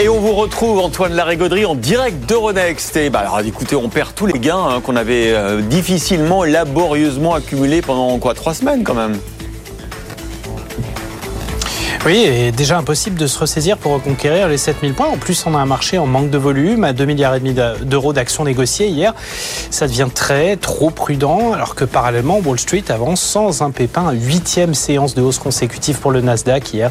Et on vous retrouve, Antoine Larigauderie, en direct d'Euronext. Et bah alors, écoutez, on perd tous les gains hein, qu'on avait euh, difficilement, laborieusement accumulés pendant quoi Trois semaines quand même oui, et déjà impossible de se ressaisir pour reconquérir les 7000 points. En plus, on a un marché en manque de volume, à 2 milliards et demi d'euros d'actions négociées hier. Ça devient très, trop prudent, alors que parallèlement, Wall Street avance sans un pépin. Huitième séance de hausse consécutive pour le Nasdaq hier.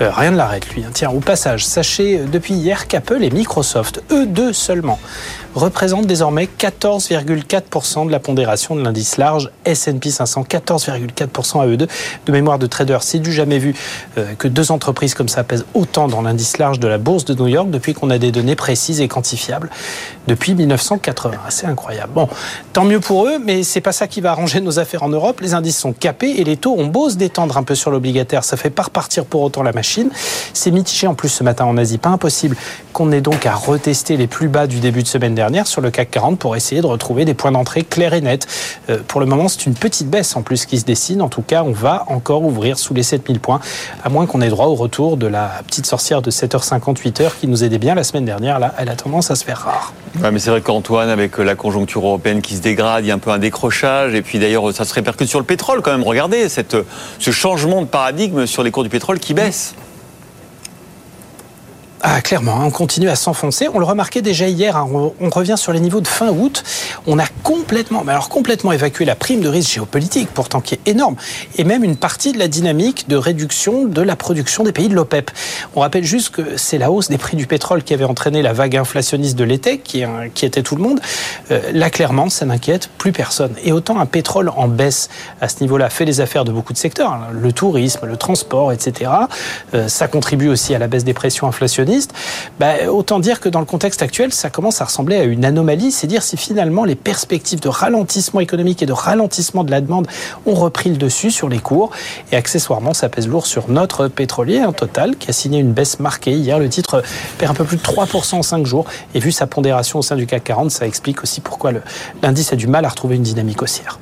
Euh, rien ne l'arrête, lui. Hein. Tiens, au passage, sachez depuis hier qu'Apple et Microsoft, eux deux seulement, représentent désormais 14,4% de la pondération de l'indice large S&P 500. 14,4% à eux deux. De mémoire de trader, c'est du jamais vu euh, que deux entreprises comme ça pèsent autant dans l'indice large de la bourse de New York depuis qu'on a des données précises et quantifiables depuis 1980. C'est incroyable. Bon, tant mieux pour eux, mais c'est pas ça qui va arranger nos affaires en Europe. Les indices sont capés et les taux ont beau se détendre un peu sur l'obligataire, ça fait pas repartir pour autant la machine. C'est mitigé en plus ce matin en Asie. Pas impossible qu'on ait donc à retester les plus bas du début de semaine dernière sur le CAC 40 pour essayer de retrouver des points d'entrée clairs et nets. Euh, pour le moment, c'est une petite baisse en plus qui se dessine. En tout cas, on va encore ouvrir sous les 7000 points, à moins qu'on ait droit au retour de la petite sorcière de 7h50, 8h qui nous aidait bien la semaine dernière. Là, elle a tendance à se faire rare. Ouais, mais c'est vrai qu'Antoine, avec la conjoncture européenne qui se dégrade, il y a un peu un décrochage. Et puis d'ailleurs, ça se répercute sur le pétrole quand même. Regardez cette, ce changement de paradigme sur les cours du pétrole qui baisse. Ah, clairement, hein, on continue à s'enfoncer. On le remarquait déjà hier, hein, on, revient sur les niveaux de fin août. On a complètement, mais alors complètement évacué la prime de risque géopolitique, pourtant qui est énorme, et même une partie de la dynamique de réduction de la production des pays de l'OPEP. On rappelle juste que c'est la hausse des prix du pétrole qui avait entraîné la vague inflationniste de l'été, qui, qui était tout le monde. Euh, là, clairement, ça n'inquiète plus personne. Et autant un pétrole en baisse à ce niveau-là fait les affaires de beaucoup de secteurs, hein, le tourisme, le transport, etc. Euh, ça contribue aussi à la baisse des pressions inflationnistes bah, autant dire que dans le contexte actuel, ça commence à ressembler à une anomalie. C'est dire si finalement les perspectives de ralentissement économique et de ralentissement de la demande ont repris le dessus sur les cours. Et accessoirement, ça pèse lourd sur notre pétrolier, un total, qui a signé une baisse marquée. Hier, le titre perd un peu plus de 3% en 5 jours. Et vu sa pondération au sein du CAC 40, ça explique aussi pourquoi l'indice a du mal à retrouver une dynamique haussière.